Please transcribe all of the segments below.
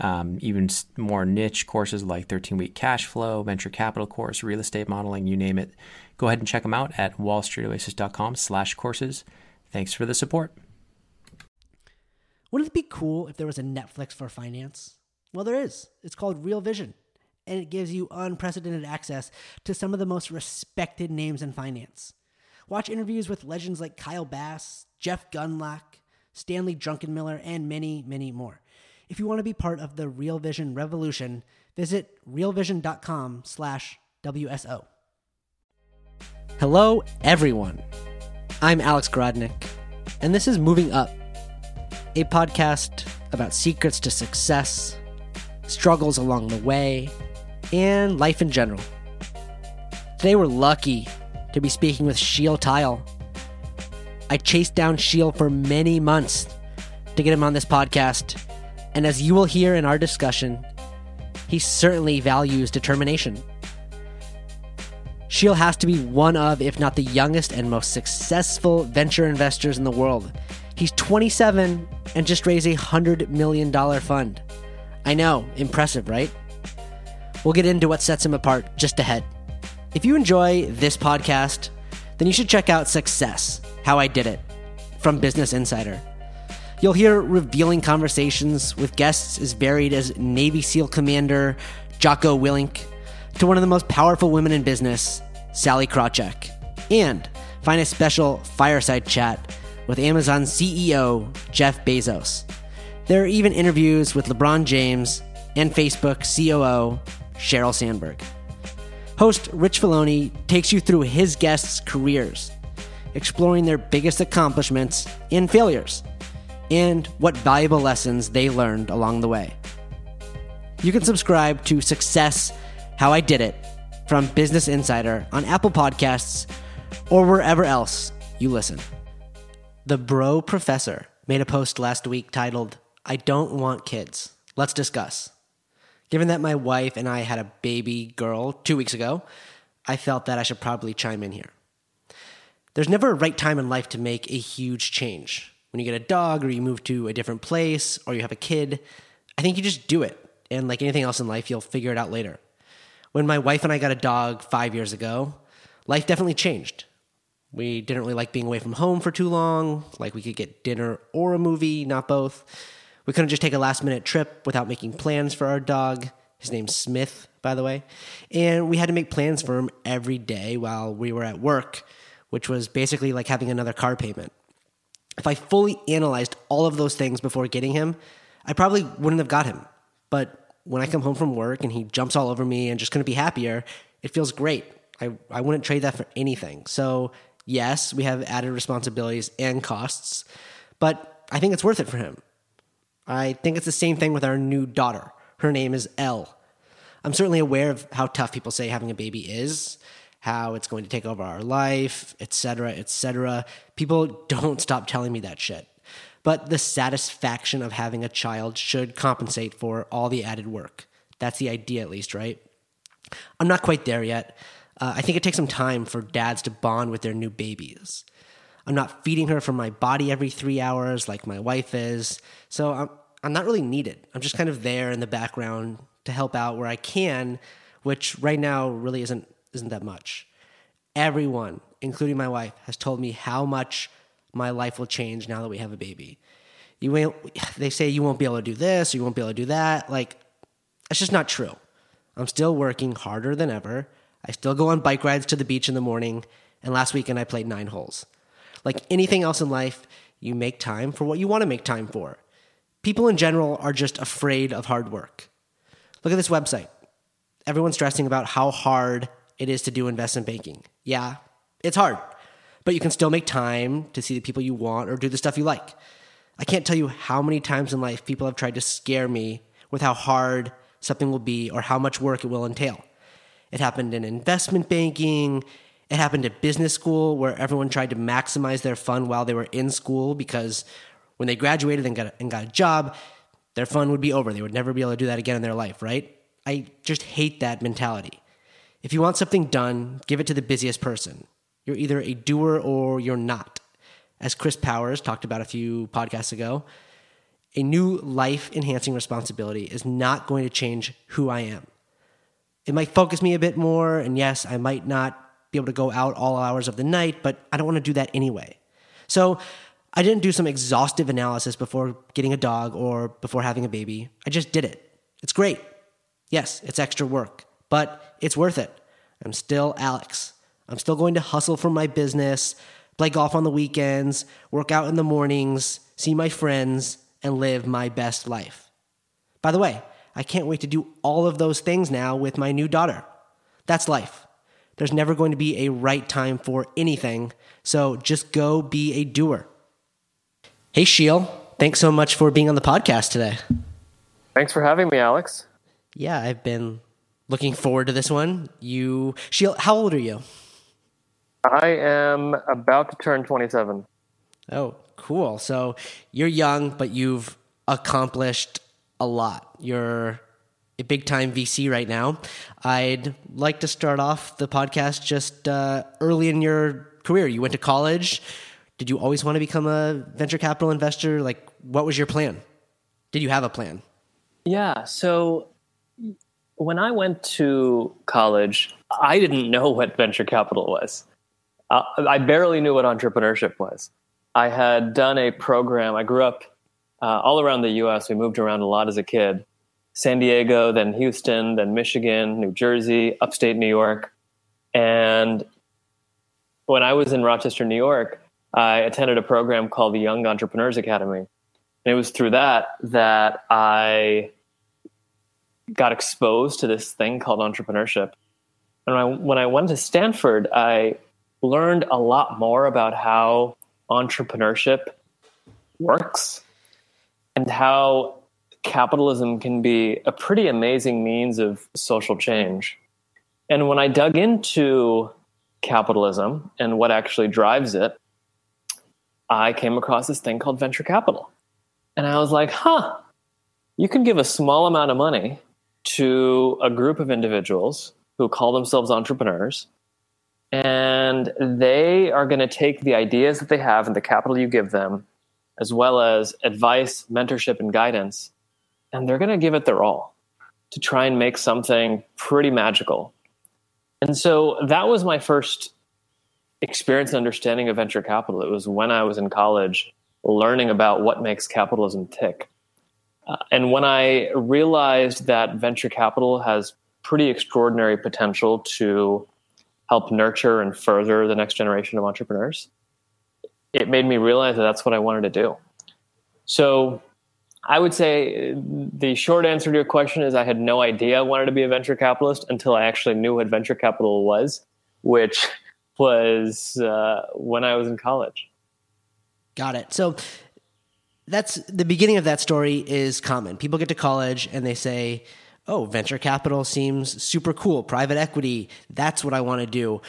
um, even more niche courses like 13 week cash flow, venture capital course, real estate modeling, you name it Go ahead and check them out at wallstreetoasis.com slash courses. Thanks for the support. Wouldn't it be cool if there was a Netflix for finance? Well, there is. It's called Real Vision, and it gives you unprecedented access to some of the most respected names in finance. Watch interviews with legends like Kyle Bass, Jeff Gundlach, Stanley Druckenmiller, and many, many more. If you want to be part of the Real Vision revolution, visit realvision.com slash WSO. Hello, everyone. I'm Alex Grodnick, and this is Moving Up, a podcast about secrets to success, struggles along the way, and life in general. Today, we're lucky to be speaking with Sheel Tyle. I chased down Sheel for many months to get him on this podcast, and as you will hear in our discussion, he certainly values determination. Sheel has to be one of, if not the youngest and most successful venture investors in the world. He's 27 and just raised a $100 million fund. I know, impressive, right? We'll get into what sets him apart just ahead. If you enjoy this podcast, then you should check out Success How I Did It from Business Insider. You'll hear revealing conversations with guests as varied as Navy SEAL Commander Jocko Willink to one of the most powerful women in business, Sallie Krawcheck, and find a special fireside chat with Amazon CEO Jeff Bezos. There are even interviews with LeBron James and Facebook COO Sheryl Sandberg. Host Rich Feloni takes you through his guests' careers, exploring their biggest accomplishments and failures, and what valuable lessons they learned along the way. You can subscribe to Success how I Did It from Business Insider on Apple Podcasts or wherever else you listen. The Bro Professor made a post last week titled, I Don't Want Kids. Let's discuss. Given that my wife and I had a baby girl two weeks ago, I felt that I should probably chime in here. There's never a right time in life to make a huge change. When you get a dog or you move to a different place or you have a kid, I think you just do it. And like anything else in life, you'll figure it out later when my wife and I got a dog five years ago, life definitely changed. We didn't really like being away from home for too long, like we could get dinner or a movie, not both. We couldn't just take a last minute trip without making plans for our dog. His name's Smith, by the way. And we had to make plans for him every day while we were at work, which was basically like having another car payment. If I fully analyzed all of those things before getting him, I probably wouldn't have got him. But when I come home from work and he jumps all over me and just couldn't be happier, it feels great. I, I wouldn't trade that for anything. So, yes, we have added responsibilities and costs, but I think it's worth it for him. I think it's the same thing with our new daughter. Her name is Elle. I'm certainly aware of how tough people say having a baby is, how it's going to take over our life, etc., etc. People don't stop telling me that shit but the satisfaction of having a child should compensate for all the added work. That's the idea, at least, right? I'm not quite there yet. Uh, I think it takes some time for dads to bond with their new babies. I'm not feeding her from my body every three hours like my wife is, so I'm, I'm not really needed. I'm just kind of there in the background to help out where I can, which right now really isn't isn't that much. Everyone, including my wife, has told me how much my life will change now that we have a baby. You won't, they say you won't be able to do this or you won't be able to do that. Like, that's just not true. I'm still working harder than ever. I still go on bike rides to the beach in the morning. And last weekend I played nine holes. Like anything else in life, you make time for what you want to make time for. People in general are just afraid of hard work. Look at this website. Everyone's stressing about how hard it is to do investment banking. Yeah, it's hard but you can still make time to see the people you want or do the stuff you like. I can't tell you how many times in life people have tried to scare me with how hard something will be or how much work it will entail. It happened in investment banking, It happened at business school where everyone tried to maximize their fun while they were in school because when they graduated and got a, and got a job, their fun would be over. They would never be able to do that again in their life, right? I just hate that mentality. If you want something done, give it to the busiest person. You're either a doer or you're not. As Chris Powers talked about a few podcasts ago, a new life enhancing responsibility is not going to change who I am. It might focus me a bit more, and yes, I might not be able to go out all hours of the night, but I don't want to do that anyway. So I didn't do some exhaustive analysis before getting a dog or before having a baby. I just did it. It's great. Yes, it's extra work, but it's worth it. I'm still Alex. I'm still going to hustle for my business, play golf on the weekends, work out in the mornings, see my friends, and live my best life. By the way, I can't wait to do all of those things now with my new daughter. That's life. There's never going to be a right time for anything, so just go be a doer. Hey, Sheel, thanks so much for being on the podcast today. Thanks for having me, Alex. Yeah, I've been looking forward to this one. You, Sheel, how old are you? I am about to turn 27. Oh, cool. So you're young, but you've accomplished a lot. You're a big time VC right now. I'd like to start off the podcast just uh, early in your career. You went to college. Did you always want to become a venture capital investor? Like, what was your plan? Did you have a plan? Yeah. So when I went to college, I didn't know what venture capital was. Uh, I barely knew what entrepreneurship was. I had done a program. I grew up uh, all around the US. We moved around a lot as a kid. San Diego, then Houston, then Michigan, New Jersey, upstate New York. And when I was in Rochester, New York, I attended a program called the Young Entrepreneurs Academy. And it was through that that I got exposed to this thing called entrepreneurship. And when I, when I went to Stanford, I learned a lot more about how entrepreneurship works and how capitalism can be a pretty amazing means of social change. And when I dug into capitalism and what actually drives it, I came across this thing called venture capital. And I was like, huh, you can give a small amount of money to a group of individuals who call themselves entrepreneurs and they are going to take the ideas that they have and the capital you give them, as well as advice, mentorship, and guidance, and they're going to give it their all to try and make something pretty magical. And so that was my first experience and understanding of venture capital. It was when I was in college learning about what makes capitalism tick. Uh, and when I realized that venture capital has pretty extraordinary potential to help nurture and further the next generation of entrepreneurs, it made me realize that that's what I wanted to do. So I would say the short answer to your question is I had no idea I wanted to be a venture capitalist until I actually knew what venture capital was, which was uh, when I was in college. Got it. So that's the beginning of that story is common. People get to college and they say, oh, venture capital seems super cool, private equity, that's what I want to do.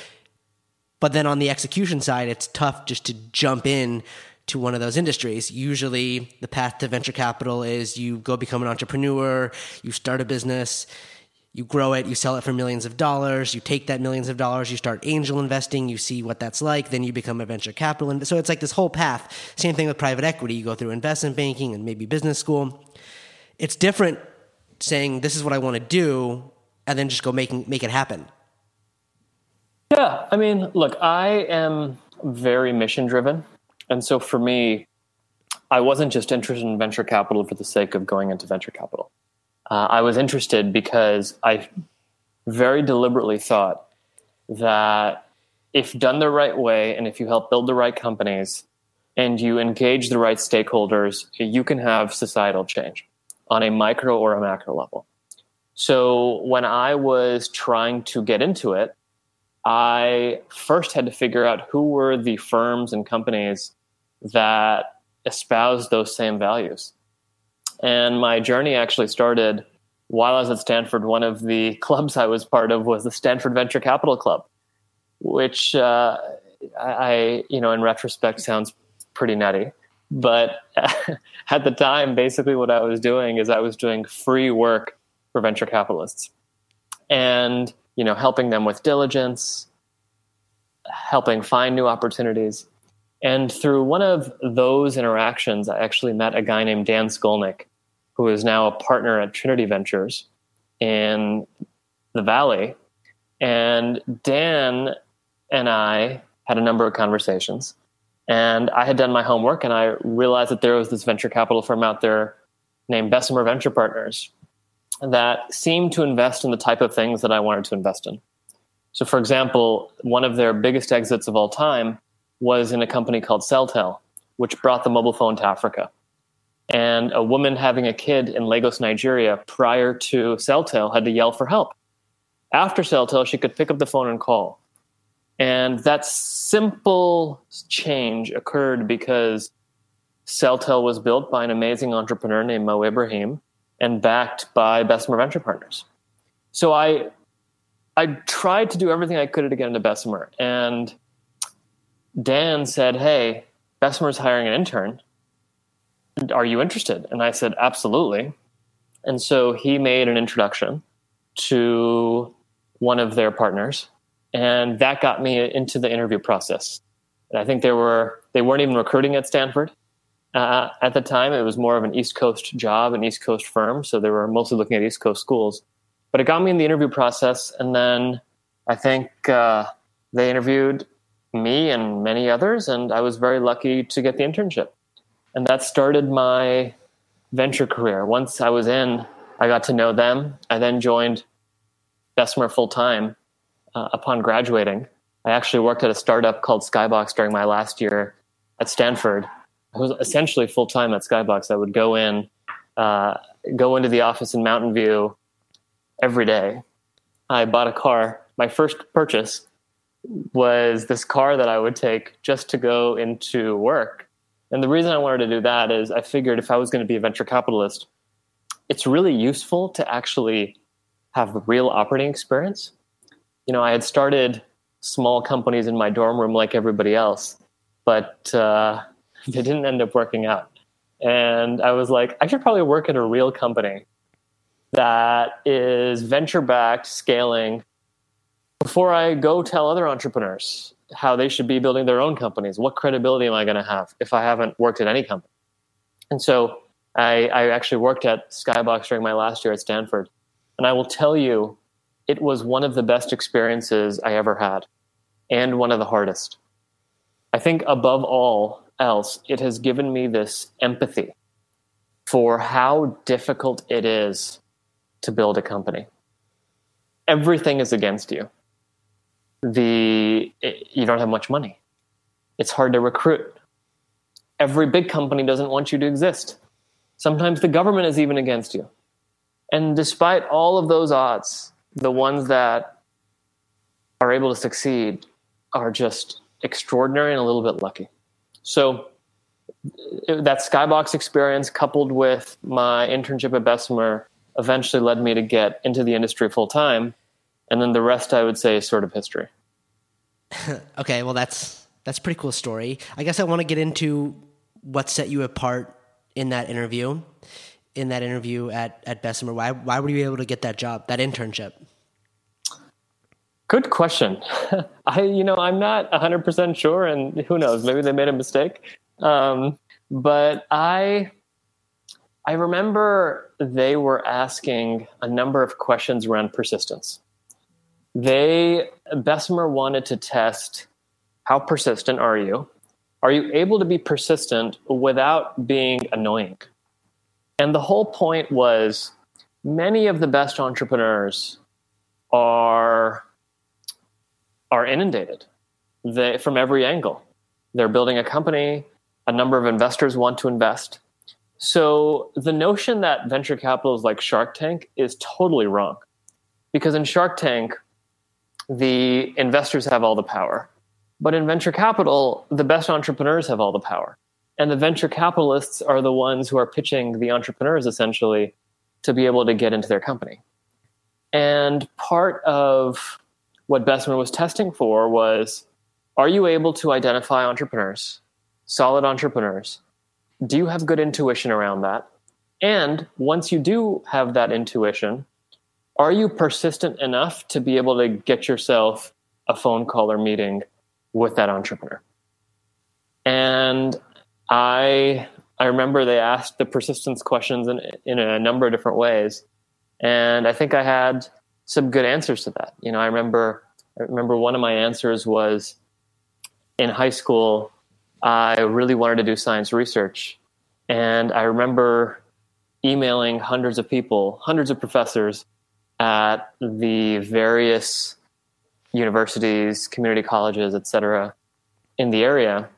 But then on the execution side, it's tough just to jump in to one of those industries. Usually, the path to venture capital is you go become an entrepreneur, you start a business, you grow it, you sell it for millions of dollars, you take that millions of dollars, you start angel investing, you see what that's like, then you become a venture capital. And so it's like this whole path. Same thing with private equity. You go through investment banking and maybe business school. It's different saying this is what I want to do and then just go making make it happen. Yeah, I mean, look, I am very mission driven. And so for me, I wasn't just interested in venture capital for the sake of going into venture capital. Uh, I was interested because I very deliberately thought that if done the right way and if you help build the right companies and you engage the right stakeholders, you can have societal change on a micro or a macro level. So when I was trying to get into it, I first had to figure out who were the firms and companies that espoused those same values. And my journey actually started while I was at Stanford. One of the clubs I was part of was the Stanford Venture Capital Club, which uh, I, you know, in retrospect sounds pretty nutty. But at the time, basically what I was doing is I was doing free work for venture capitalists and, you know, helping them with diligence, helping find new opportunities. And through one of those interactions, I actually met a guy named Dan Scholnick, who is now a partner at Trinity Ventures in the Valley. And Dan and I had a number of conversations. And I had done my homework and I realized that there was this venture capital firm out there named Bessemer Venture Partners that seemed to invest in the type of things that I wanted to invest in. So, for example, one of their biggest exits of all time was in a company called Celtel, which brought the mobile phone to Africa. And a woman having a kid in Lagos, Nigeria, prior to Celtel, had to yell for help. After Celtel, she could pick up the phone and call. And that simple change occurred because Celtel was built by an amazing entrepreneur named Mo Ibrahim and backed by Bessemer Venture Partners. So I I tried to do everything I could to get into Bessemer. And Dan said, Hey, Bessemer's hiring an intern. Are you interested? And I said, Absolutely. And so he made an introduction to one of their partners and that got me into the interview process. And I think they were they weren't even recruiting at Stanford uh, at the time. It was more of an East Coast job, an East Coast firm, so they were mostly looking at East Coast schools. But it got me in the interview process, and then I think uh, they interviewed me and many others, and I was very lucky to get the internship. And that started my venture career. Once I was in, I got to know them. I then joined Bessemer full time uh, upon graduating. I actually worked at a startup called Skybox during my last year at Stanford. I was essentially full time at Skybox. I would go in, uh, go into the office in Mountain View every day. I bought a car. My first purchase was this car that I would take just to go into work. And the reason I wanted to do that is I figured if I was going to be a venture capitalist, it's really useful to actually have real operating experience you know, I had started small companies in my dorm room like everybody else, but uh, they didn't end up working out. And I was like, I should probably work at a real company that is venture backed, scaling, before I go tell other entrepreneurs how they should be building their own companies. What credibility am I going to have if I haven't worked at any company? And so I, I actually worked at Skybox during my last year at Stanford. And I will tell you, it was one of the best experiences I ever had and one of the hardest. I think above all else, it has given me this empathy for how difficult it is to build a company. Everything is against you. The eh, you don't have much money. It's hard to recruit. Every big company doesn't want you to exist. Sometimes the government is even against you. And despite all of those odds, the ones that are able to succeed are just extraordinary and a little bit lucky. So eh, eh, that skybox experience coupled with my internship at Bessemer eventually led me to get into the industry full time. And then the rest I would say is sort of history. okay, well that's that's a pretty cool story. I guess I want to get into what set you apart in that interview in that interview at, at Bessemer? Why, why were you able to get that job, that internship? Good question. I, you know, I'm not 100% sure, and who knows, maybe they made a mistake. Um, but I, I remember they were asking a number of questions around persistence. They, Bessemer wanted to test how persistent are you? Are you able to be persistent without being annoying? And the whole point was many of the best entrepreneurs are are inundated they, from every angle. They're building a company, a number of investors want to invest. So the notion that venture capital is like Shark Tank is totally wrong. Because in Shark Tank, the investors have all the power. But in venture capital, the best entrepreneurs have all the power. And the venture capitalists are the ones who are pitching the entrepreneurs essentially to be able to get into their company. And part of what Bessemer was testing for was are you able to identify entrepreneurs, solid entrepreneurs? Do you have good intuition around that? And once you do have that intuition, are you persistent enough to be able to get yourself a phone call or meeting with that entrepreneur? And I I remember they asked the persistence questions in, in a number of different ways. And I think I had some good answers to that. You know, I remember I remember one of my answers was in high school, I really wanted to do science research. And I remember emailing hundreds of people, hundreds of professors at the various universities, community colleges, etc., in the area,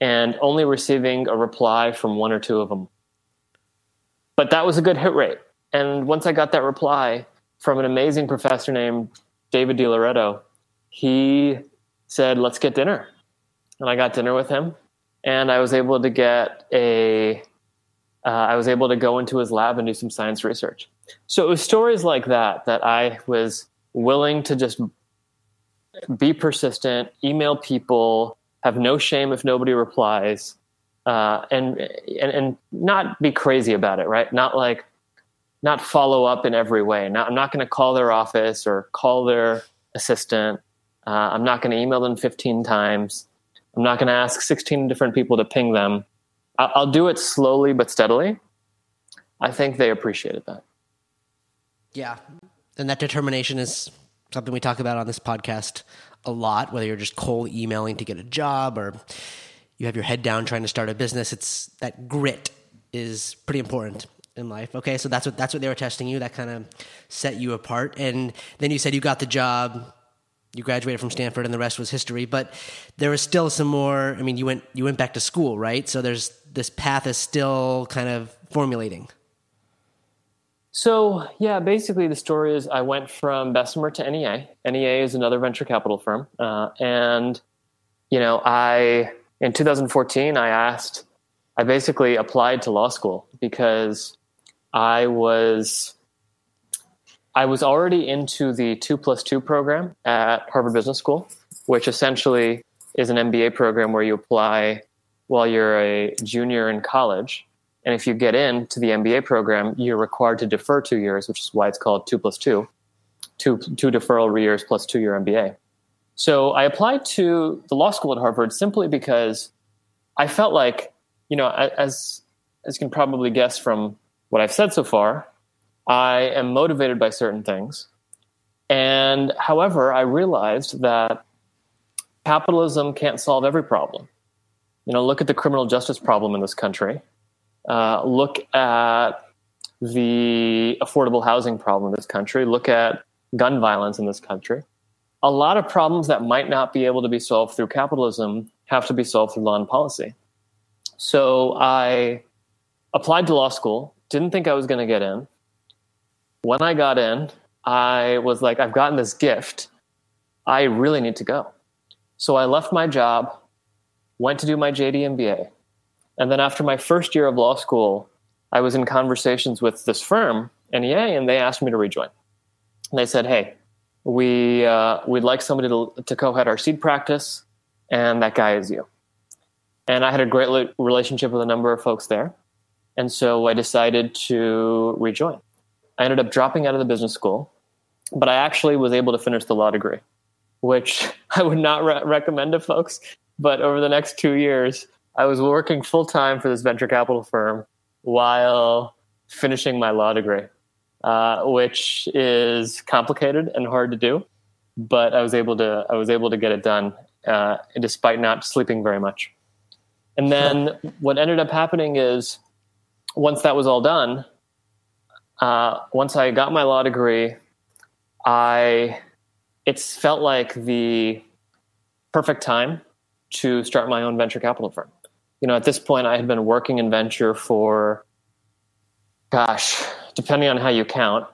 and only receiving a reply from one or two of them. But that was a good hit rate. And once I got that reply from an amazing professor named David DiLoreto, he said, Let's get dinner. And I got dinner with him, and I was able to get a uh, I was able to go into his lab and do some science research. So it was stories like that that I was willing to just be persistent, email people, have no shame if nobody replies, uh, and, and and not be crazy about it, right? Not like not follow up in every way. Not, I'm not going to call their office or call their assistant. Uh, I'm not going to email them 15 times. I'm not going to ask 16 different people to ping them. I'll do it slowly but steadily. I think they appreciated that. Yeah. And that determination is something we talk about on this podcast a lot, whether you're just cold emailing to get a job or you have your head down trying to start a business. It's that grit is pretty important in life. Okay, so that's what that's what they were testing you. That kind of set you apart. And then you said you got the job you graduated from Stanford and the rest was history. But there was still some more. I mean, you went you went back to school, right? So there's this path is still kind of formulating. So yeah, basically the story is I went from Bessemer to NEA. NEA is another venture capital firm, uh, and you know I in 2014 I asked I basically applied to law school because I was I was already into the two plus two program at Harvard Business School, which essentially is an MBA program where you apply while you're a junior in college. And if you get into the MBA program, you're required to defer two years, which is why it's called two plus two, two, two deferral years plus two year MBA. So I applied to the law school at Harvard simply because I felt like, you know, as, as you can probably guess from what I've said so far, I am motivated by certain things. And however, I realized that capitalism can't solve every problem. You know, look at the criminal justice problem in this country. Uh, look at the affordable housing problem in this country. Look at gun violence in this country. A lot of problems that might not be able to be solved through capitalism have to be solved through law and policy. So I applied to law school, didn't think I was going to get in, when I got in, I was like, I've gotten this gift. I really need to go. So I left my job, went to do my JD MBA. And then after my first year of law school, I was in conversations with this firm, NEA, and they asked me to rejoin. And they said, hey, we, uh, we'd like somebody to, to co head our seed practice, and that guy is you. And I had a great relationship with a number of folks there. And so I decided to rejoin. I ended up dropping out of the business school, but I actually was able to finish the law degree, which I would not re- recommend to folks. But over the next two years, I was working full time for this venture capital firm while finishing my law degree, uh, which is complicated and hard to do. But I was able to I was able to get it done uh, despite not sleeping very much. And then what ended up happening is once that was all done, uh, once I got my law degree, I it's felt like the perfect time to start my own venture capital firm. You know, at this point, I had been working in venture for, gosh, depending on how you count,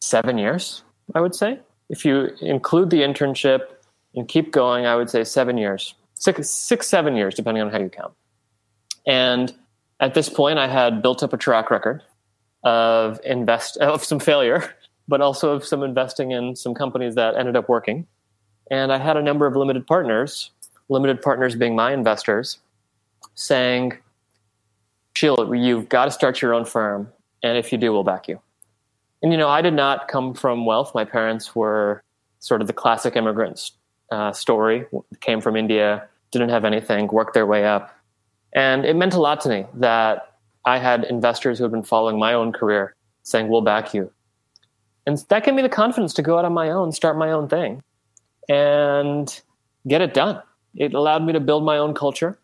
seven years, I would say. If you include the internship and keep going, I would say seven years, six, six, seven years, depending on how you count. And at this point, I had built up a track record of invest of some failure but also of some investing in some companies that ended up working. And I had a number of limited partners, limited partners being my investors, saying, Sheila, you've got to start your own firm. And if you do, we'll back you. And, you know, I did not come from wealth. My parents were sort of the classic immigrant uh, story, came from India, didn't have anything, worked their way up. And it meant a lot to me that I had investors who had been following my own career saying, we'll back you. And that gave me the confidence to go out on my own, start my own thing, and get it done. It allowed me to build my own culture,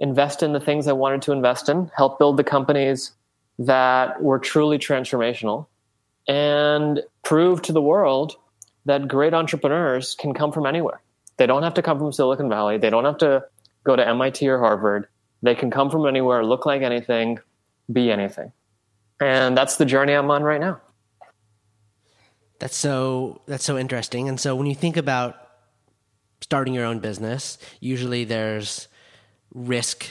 invest in the things I wanted to invest in, help build the companies that were truly transformational, and prove to the world that great entrepreneurs can come from anywhere. They don't have to come from Silicon Valley. They don't have to go to MIT or Harvard. They can come from anywhere, look like anything, be anything. And that's the journey I'm on right now. That's so that's so interesting. And so when you think about starting your own business, usually there's risk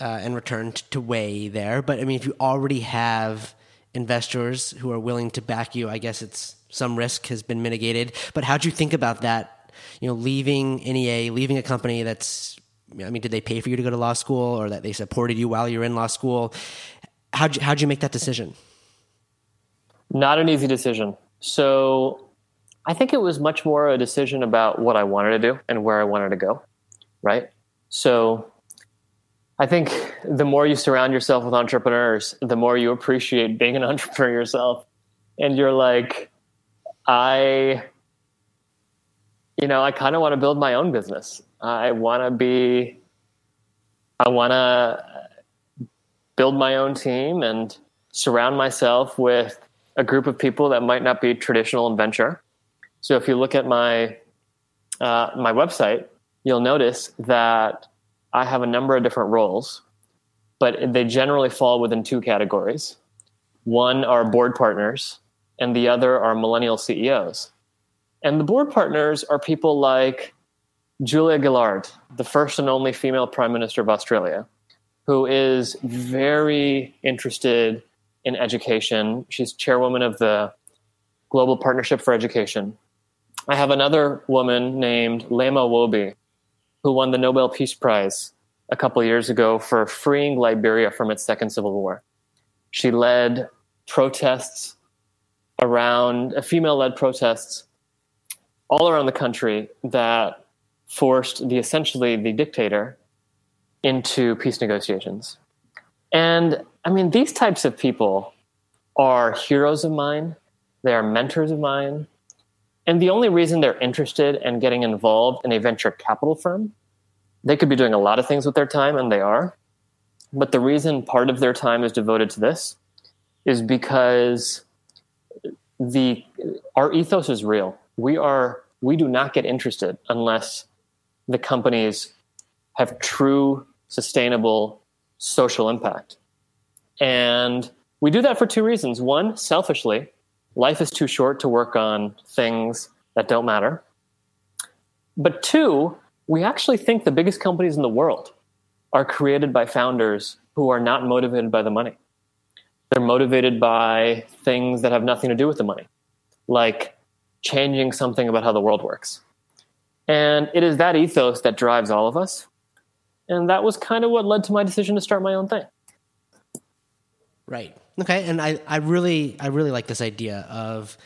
uh, and return to weigh there. But I mean, if you already have investors who are willing to back you, I guess it's some risk has been mitigated. But how'd you think about that? You know, leaving NEA, leaving a company that's I mean, did they pay for you to go to law school, or that they supported you while you were in law school? How'd you, how'd you make that decision? Not an easy decision. So I think it was much more a decision about what I wanted to do and where I wanted to go, right? So I think the more you surround yourself with entrepreneurs, the more you appreciate being an entrepreneur yourself. And you're like, I, you know, I kind of want to build my own business. I want to be, I want to build my own team and surround myself with a group of people that might not be traditional in venture. So if you look at my uh, my website, you'll notice that I have a number of different roles, but they generally fall within two categories. One are board partners, and the other are millennial CEOs. And the board partners are people like Julia Gillard, the first and only female prime minister of Australia, who is very interested in education. She's chairwoman of the Global Partnership for Education. I have another woman named Leymah Gbowee, who won the Nobel Peace Prize a couple years ago for freeing Liberia from its second civil war. She led protests around uh, female led protests all around the country that forced the essentially the dictator into peace negotiations. And I mean, these types of people are heroes of mine, they are mentors of mine. And the only reason they're interested in getting involved in a venture capital firm, they could be doing a lot of things with their time, and they are. But the reason part of their time is devoted to this is because the our ethos is real. We are we do not get interested unless the companies have true sustainable social impact. And we do that for two reasons. One, selfishly, life is too short to work on things that don't matter. But two, we actually think the biggest companies in the world are created by founders who are not motivated by the money. They're motivated by things that have nothing to do with the money, like changing something about how the world works. And it is that ethos that drives all of us. And that was kind of what led to my decision to start my own thing. Right. Okay. And I, I really I really like this idea of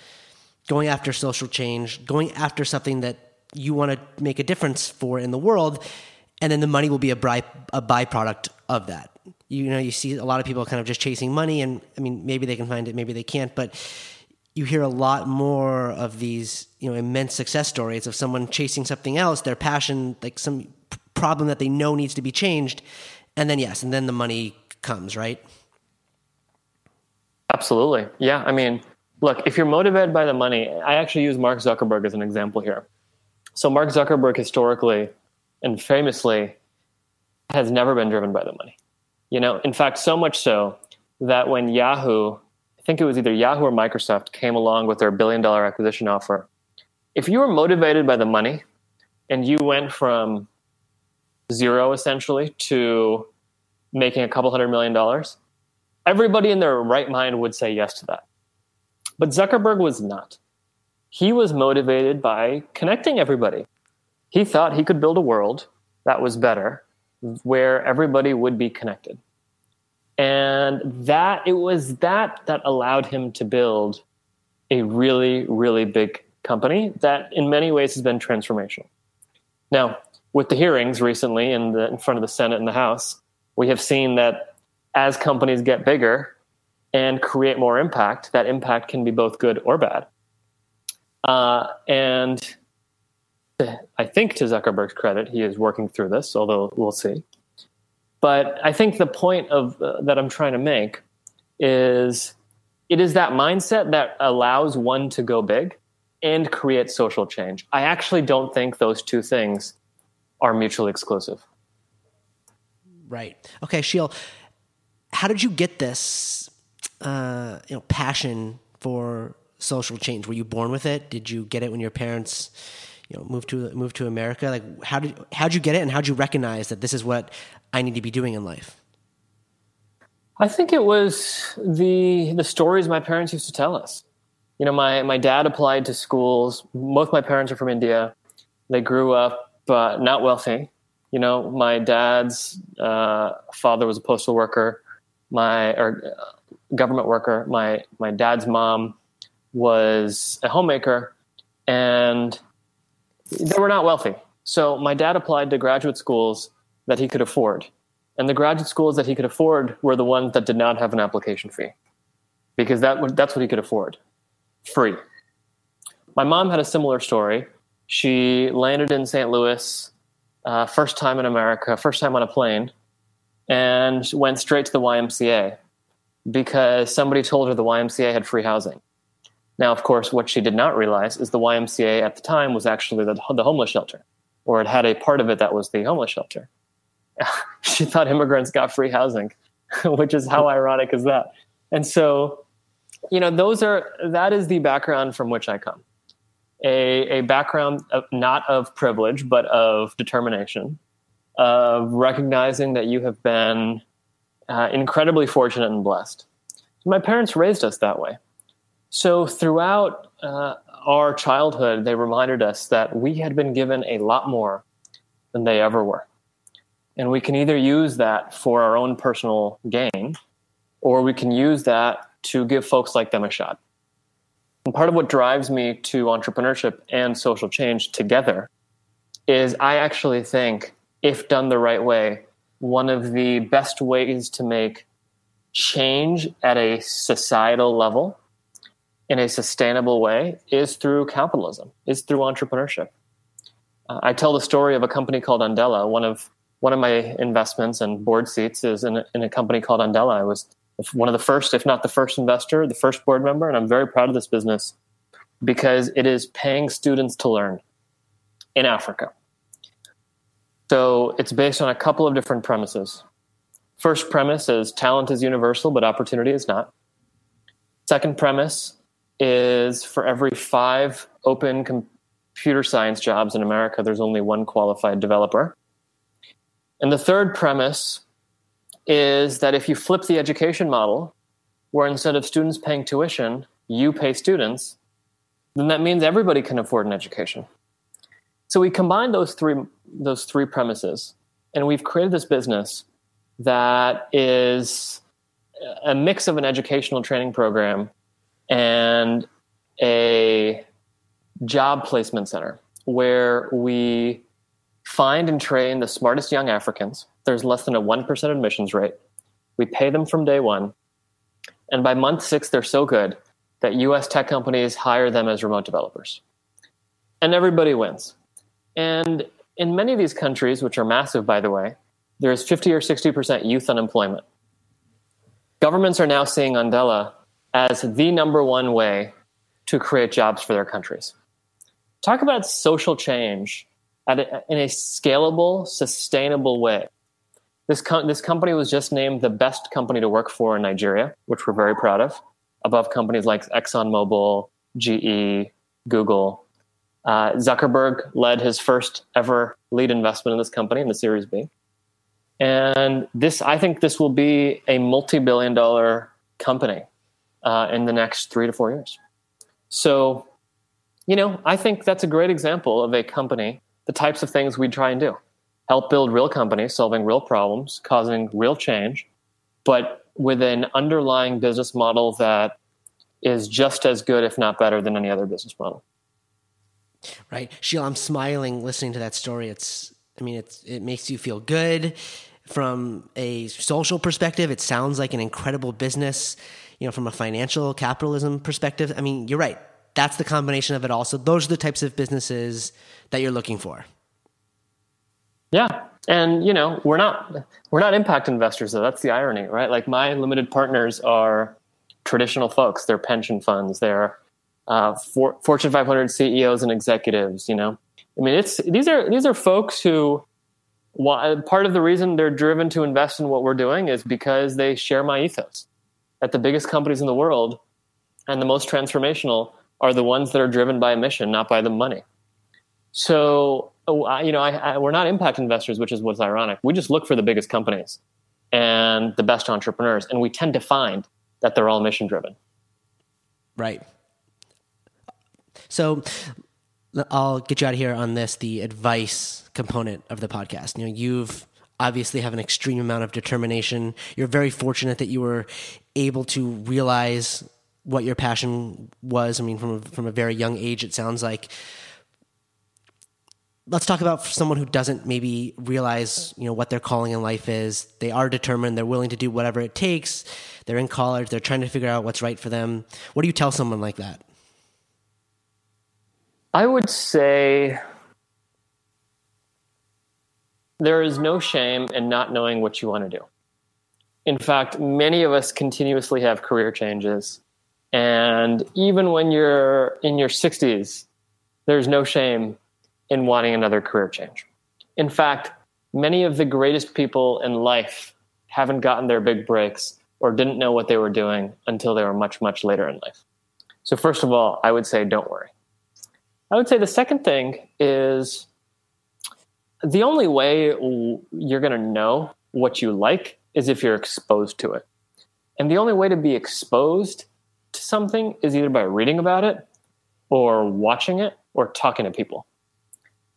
going after social change, going after something that you want to make a difference for in the world, and then the money will be a, by, a byproduct of that. You know, you see a lot of people kind of just chasing money, and I mean, maybe they can find it, maybe they can't, but you hear a lot more of these, you know, immense success stories of someone chasing something else, their passion, like some problem that they know needs to be changed, and then yes, and then the money comes, right? Absolutely. Yeah. I mean, look, if you're motivated by the money, I actually use Mark Zuckerberg as an example here. So, Mark Zuckerberg historically and famously has never been driven by the money. You know, in fact, so much so that when Yahoo, I think it was either Yahoo or Microsoft, came along with their billion dollar acquisition offer, if you were motivated by the money and you went from zero essentially to making a couple hundred million dollars, everybody in their right mind would say yes to that. But Zuckerberg was not. He was motivated by connecting everybody. He thought he could build a world that was better where everybody would be connected. And that it was that that allowed him to build a really, really big company that in many ways has been transformational. Now, with the hearings recently in, the, in front of the Senate and the House, we have seen that as companies get bigger and create more impact, that impact can be both good or bad. Uh, and I think to Zuckerberg's credit, he is working through this, although we'll see. But I think the point of uh, that I'm trying to make is it is that mindset that allows one to go big and create social change. I actually don't think those two things are mutually exclusive. Right. Okay, Sheel, how did you get this uh, you know passion for social change? Were you born with it? Did you get it when your parents you know moved to moved to America? Like how did how'd you get it and how'd you recognize that this is what I need to be doing in life? I think it was the the stories my parents used to tell us. You know, my my dad applied to schools. Both my parents are from India. They grew up uh, not wealthy. You know, my dad's uh, father was a postal worker. My or uh, government worker. My my dad's mom was a homemaker, and they were not wealthy. So my dad applied to graduate schools that he could afford and the graduate schools that he could afford were the ones that did not have an application fee because that that's what he could afford free. My mom had a similar story. She landed in St. Louis, uh, first time in America, first time on a plane, and went straight to the YMCA because somebody told her the YMCA had free housing. Now, of course, what she did not realize is the YMCA at the time was actually the, the homeless shelter, or it had a part of it that was the homeless shelter. she thought immigrants got free housing, which is how ironic is that? And so, you know, those are that is the background from which I come. A, a background of, not of privilege, but of determination, of recognizing that you have been uh, incredibly fortunate and blessed. My parents raised us that way. So throughout uh, our childhood, they reminded us that we had been given a lot more than they ever were. And we can either use that for our own personal gain, or we can use that to give folks like them a shot. And part of what drives me to entrepreneurship and social change together is I actually think, if done the right way, one of the best ways to make change at a societal level in a sustainable way is through capitalism, is through entrepreneurship. Uh, I tell the story of a company called Andela, one of one of my investments and board seats is in a, in a company called Andela. I was one of the first, if not the first investor, the first board member, and I'm very proud of this business because it is paying students to learn in Africa. So it's based on a couple of different premises. First premise is talent is universal, but opportunity is not. Second premise is for every five open computer science jobs in America, there's only one qualified developer. And the third premise is that if you flip the education model, where instead of students paying tuition, you pay students, then that means everybody can afford an education. So we combine those three those three premises, and we've created this business that is a mix of an educational training program and a job placement center where we find and train the smartest young Africans. There's less than a 1% admissions rate. We pay them from day one. And by month six, they're so good that US tech companies hire them as remote developers. And everybody wins. And in many of these countries, which are massive, by the way, there's 50 or 60% youth unemployment. Governments are now seeing Andela as the number one way to create jobs for their countries. Talk about social change a, in a scalable, sustainable way. This, com- this company was just named the best company to work for in Nigeria, which we're very proud of, above companies like ExxonMobil, GE, Google. Uh, Zuckerberg led his first ever lead investment in this company in the Series B. And this, I think this will be a multi billion dollar company uh, in the next three to four years. So, you know, I think that's a great example of a company, the types of things we try and do help build real companies, solving real problems, causing real change, but with an underlying business model that is just as good, if not better, than any other business model. Right. Sheila, I'm smiling listening to that story. It's, I mean, it's, it makes you feel good. From a social perspective, it sounds like an incredible business. You know, from a financial capitalism perspective, I mean, you're right. That's the combination of it all. So those are the types of businesses that you're looking for. Yeah, and you know we're not we're not impact investors though. That's the irony, right? Like my limited partners are traditional folks. They're pension funds. They're uh, for, Fortune 500 CEOs and executives. You know, I mean, it's these are these are folks who part of the reason they're driven to invest in what we're doing is because they share my ethos. At the biggest companies in the world and the most transformational are the ones that are driven by a mission, not by the money. So, oh, you know, I, I, we're not impact investors, which is what's ironic. We just look for the biggest companies and the best entrepreneurs, and we tend to find that they're all mission driven. Right. So, I'll get you out of here on this the advice component of the podcast. You know, you've obviously have an extreme amount of determination. You're very fortunate that you were able to realize what your passion was. I mean, from a, from a very young age, it sounds like. Let's talk about someone who doesn't maybe realize, you know, what their calling in life is. They are determined. They're willing to do whatever it takes. They're in college. They're trying to figure out what's right for them. What do you tell someone like that? I would say there is no shame in not knowing what you want to do. In fact, many of us continuously have career changes. And even when you're in your 60s, there's no shame in wanting another career change. In fact, many of the greatest people in life haven't gotten their big breaks or didn't know what they were doing until they were much, much later in life. So, first of all, I would say don't worry. I would say the second thing is the only way you're going to know what you like is if you're exposed to it. And the only way to be exposed to something is either by reading about it or watching it or talking to people.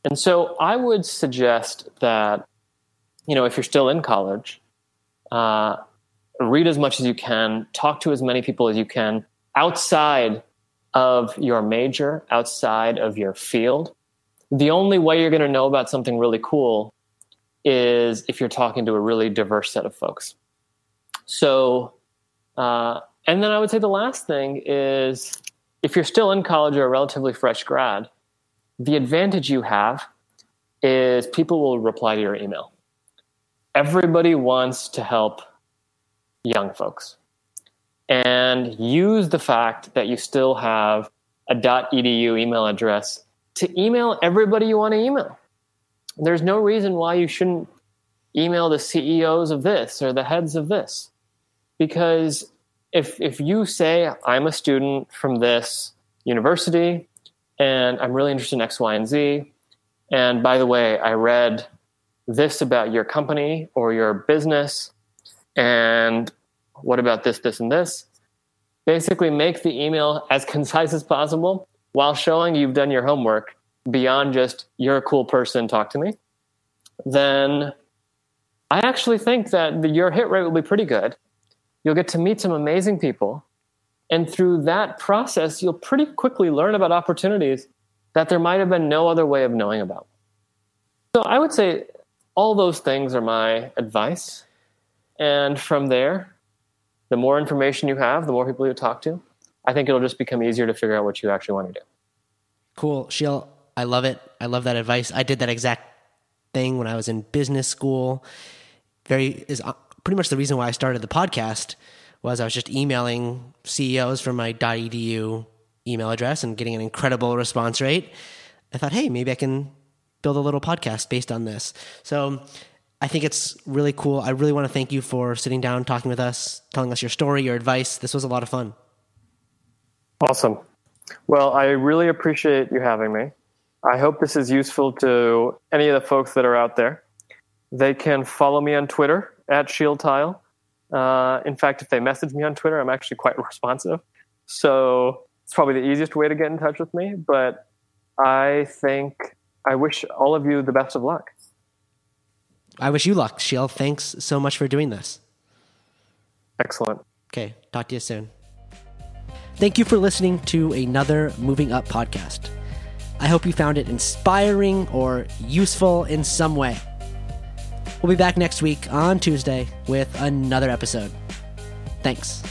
And so I would suggest that, you know, if you're still in college, uh, read as much as you can, talk to as many people as you can outside of your major, outside of your field. The only way you're going to know about something really cool is if you're talking to a really diverse set of folks. So, uh, and then I would say the last thing is if you're still in college or a relatively fresh grad, the advantage you have is people will reply to your email. Everybody wants to help young folks and use the fact that you still have a .edu email address to email everybody you want to email. There's no reason why you shouldn't email the CEOs of this or the heads of this. Because if if you say I'm a student from this university and I'm really interested in X, Y, and Z, and by the way, I read this about your company or your business, and what about this, this, and this? Basically, make the email as concise as possible while showing you've done your homework beyond just you're a cool person, talk to me. Then I actually think that the, your hit rate will be pretty good. You'll get to meet some amazing people. And through that process, you'll pretty quickly learn about opportunities that there might have been no other way of knowing about. So I would say all those things are my advice. And from there, the more information you have, the more people you talk to, I think it'll just become easier to figure out what you actually want to do. Cool. Sheel, I love it. I love that advice. I did that exact thing when I was in business school. Very is uh, pretty much the reason why I started the podcast was I was just emailing CEOs from my .edu email address and getting an incredible response rate. I thought, hey, maybe I can build a little podcast based on this. So I think it's really cool. I really want to thank you for sitting down, talking with us, telling us your story, your advice. This was a lot of fun. Awesome. Well, I really appreciate you having me. I hope this is useful to any of the folks that are out there. They can follow me on Twitter at SheelTyle. Uh, in fact, if they message me on Twitter, I'm actually quite responsive. So it's probably the easiest way to get in touch with me. But I think I wish all of you the best of luck. I wish you luck, Sheel. Thanks so much for doing this. Excellent. Okay, talk to you soon. Thank you for listening to another Moving Up podcast. I hope you found it inspiring or useful in some way. We'll be back next week on Tuesday with another episode. Thanks.